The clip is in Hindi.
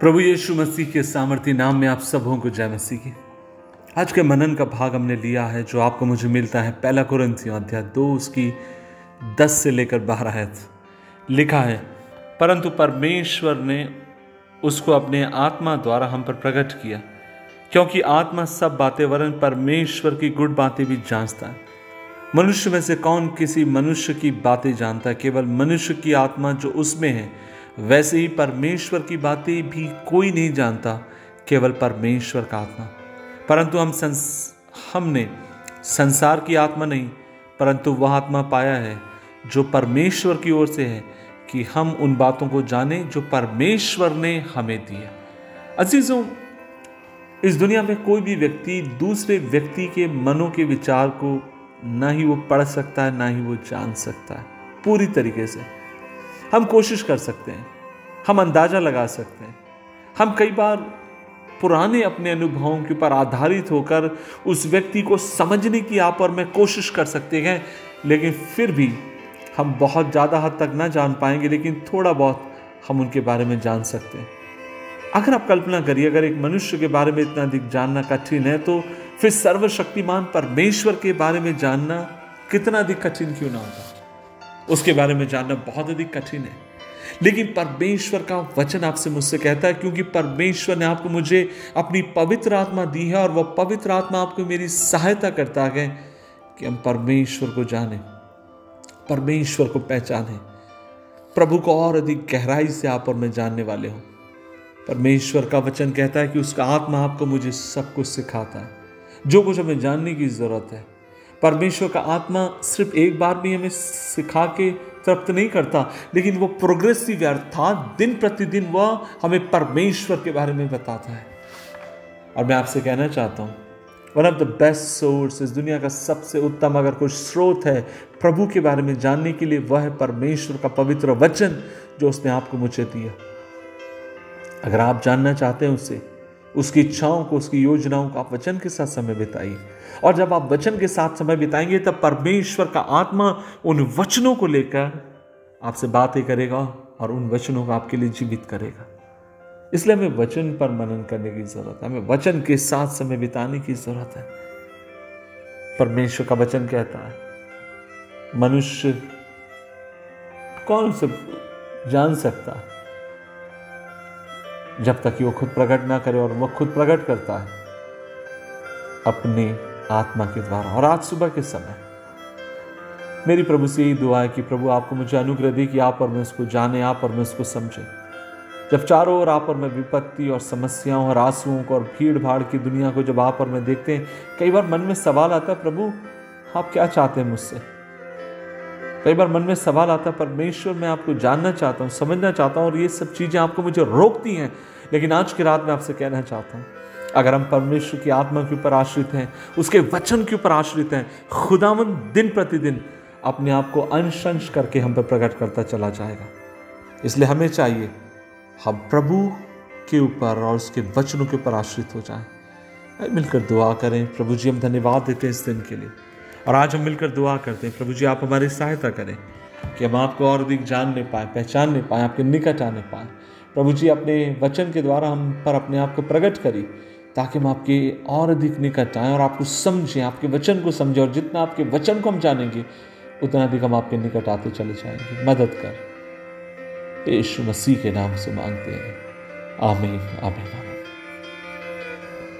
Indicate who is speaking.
Speaker 1: प्रभु यीशु मसीह के सामर्थ्य नाम में आप सबों को जय मसीह की। आज के मनन का भाग हमने लिया है, जो आपको मुझे मिलता है, पहला कुरंथियों अध्याय दो, उसकी दस से लेकर बारह लिखा है, परंतु परमेश्वर ने उसको अपने आत्मा द्वारा हम पर प्रकट किया, क्योंकि आत्मा सब बातें वरन परमेश्वर की गुड़ बातें भी जांचता है। मनुष्य में से कौन किसी मनुष्य की बातें जानता है? केवल मनुष्य की आत्मा जो उसमें है वैसे ही परमेश्वर की बातें भी कोई नहीं जानता केवल परमेश्वर का आत्मा। परंतु हम संस, हमने संसार की आत्मा नहीं परंतु वह आत्मा पाया है जो परमेश्वर की ओर से है कि हम उन बातों को जाने जो परमेश्वर ने हमें दी है। अजीजों इस दुनिया में कोई भी व्यक्ति दूसरे व्यक्ति के मनों के विचार को ना ही वो पढ़ सकता है ना ही वो जान सकता है पूरी तरीके से। हम कोशिश कर सकते हैं, हम अंदाज़ा लगा सकते हैं। हम कई बार पुराने अपने अनुभवों के ऊपर आधारित होकर उस व्यक्ति को समझने की आप और मैं कोशिश कर सकते हैं, लेकिन फिर भी हम बहुत ज़्यादा हद तक ना जान पाएँगे, लेकिन थोड़ा बहुत हम उनके बारे में जान सकते हैं। अगर आप कल्पना करिए, अगर एक मनुष्य के बारे में इतना अधिक जानना कठिन है तो फिर सर्वशक्तिमान परमेश्वर के बारे में जानना कितना अधिक कठिन क्यों ना होगा? उसके बारे में जानना बहुत अधिक कठिन है। लेकिन परमेश्वर का वचन आपसे मुझसे कहता है, क्योंकि परमेश्वर ने आपको मुझे अपनी पवित्र आत्मा दी है और वह पवित्र आत्मा आपको मेरी सहायता करता है कि हम परमेश्वर को जाने, परमेश्वर को पहचाने। प्रभु को और अधिक गहराई से आप और मैं जानने वाले हूँ। परमेश्वर का वचन कहता है कि उसका आत्मा आपको मुझे सब कुछ सिखाता है। जो कुछ हमें जानने की ज़रूरत है परमेश्वर का आत्मा सिर्फ़ एक बार भी हमें सिखा के तृप्त नहीं करता, लेकिन वो प्रोग्रेसिव अर्थात दिन प्रतिदिन वह हमें परमेश्वर के बारे में बताता है। और मैं आपसे कहना चाहता हूँ one of the best source इस दुनिया का सबसे उत्तम अगर कोई स्रोत है प्रभु के बारे में जानने के लिए, वह है परमेश्वर का पवित्र वचन जो उसने आपको मुझे दिया। अगर आप जानना चाहते हैं उससे उसकी इच्छाओं को, उसकी योजनाओं को आप वचन के साथ समय बिताइए। और जब आप वचन के साथ समय बिताएँगे, तब परमेश्वर का आत्मा उन वचनों को लेकर आपसे बातें करेगा और उन वचनों को आपके लिए जीवित करेगा। इसलिए हमें वचन पर मनन करने की ज़रूरत है। हमें वचन के साथ समय बिताने की ज़रूरत है। परमेश्वर का वचन कहता है, मनुष्य कौन से जान सकता है? जब तक कि वो खुद प्रकट ना करे और वो खुद प्रकट करता है अपने आत्मा के द्वारा। और आज सुबह के समय, मेरी प्रभु से यही दुआ है कि प्रभु, आपको मुझे अनुग्रह दे कि आप और मैं उसको जाने, आप और मैं उसको समझे। जब चारों ओर आप और मैं विपत्ति और समस्याओं और आंसुओं को और भीड़ भाड़ की दुनिया को जब आप और मैं देखते हैं, कई बार मन में सवाल आता है, प्रभु, आप क्या चाहते हैं मुझसे? कई बार मन में सवाल आता है परमेश्वर मैं आपको जानना चाहता हूँ, समझना चाहता हूँ और ये सब चीज़ें आपको मुझे रोकती हैं, लेकिन आज की रात में आपसे कहना चाहता हूँ, अगर हम परमेश्वर की आत्मा के ऊपर आश्रित हैं, उसके वचन के ऊपर आश्रित हैं, खुदावन दिन प्रतिदिन अपने आप को अंश अंश करके हम पर प्रकट करता चला जाएगा। इसलिए हमें चाहिए, हम प्रभु के ऊपर और उसके वचनों के ऊपर आश्रित हो जाएँ। मिलकर दुआ करें। प्रभु जी, हम धन्यवाद देते हैं इस दिन के लिए। और आज हम मिलकर दुआ करते हैं। प्रभु जी, आप हमारी सहायता करें कि हम आपको और अधिक जानने पाए, पहचान पहचानने पाए, आपके निकट आने पाए। प्रभु जी, अपने वचन के द्वारा हम पर अपने आप को प्रकट करी ताकि हम आपके और अधिक निकट आएँ और आपको समझें, आपके वचन को समझें और जितना आपके वचन को हम जानेंगे, उतना अधिक हम आपके निकट आते चले जाएँगे। मदद कर। यीशु मसीह के नाम से मांगते हैं। आमीन आमीन आमीन।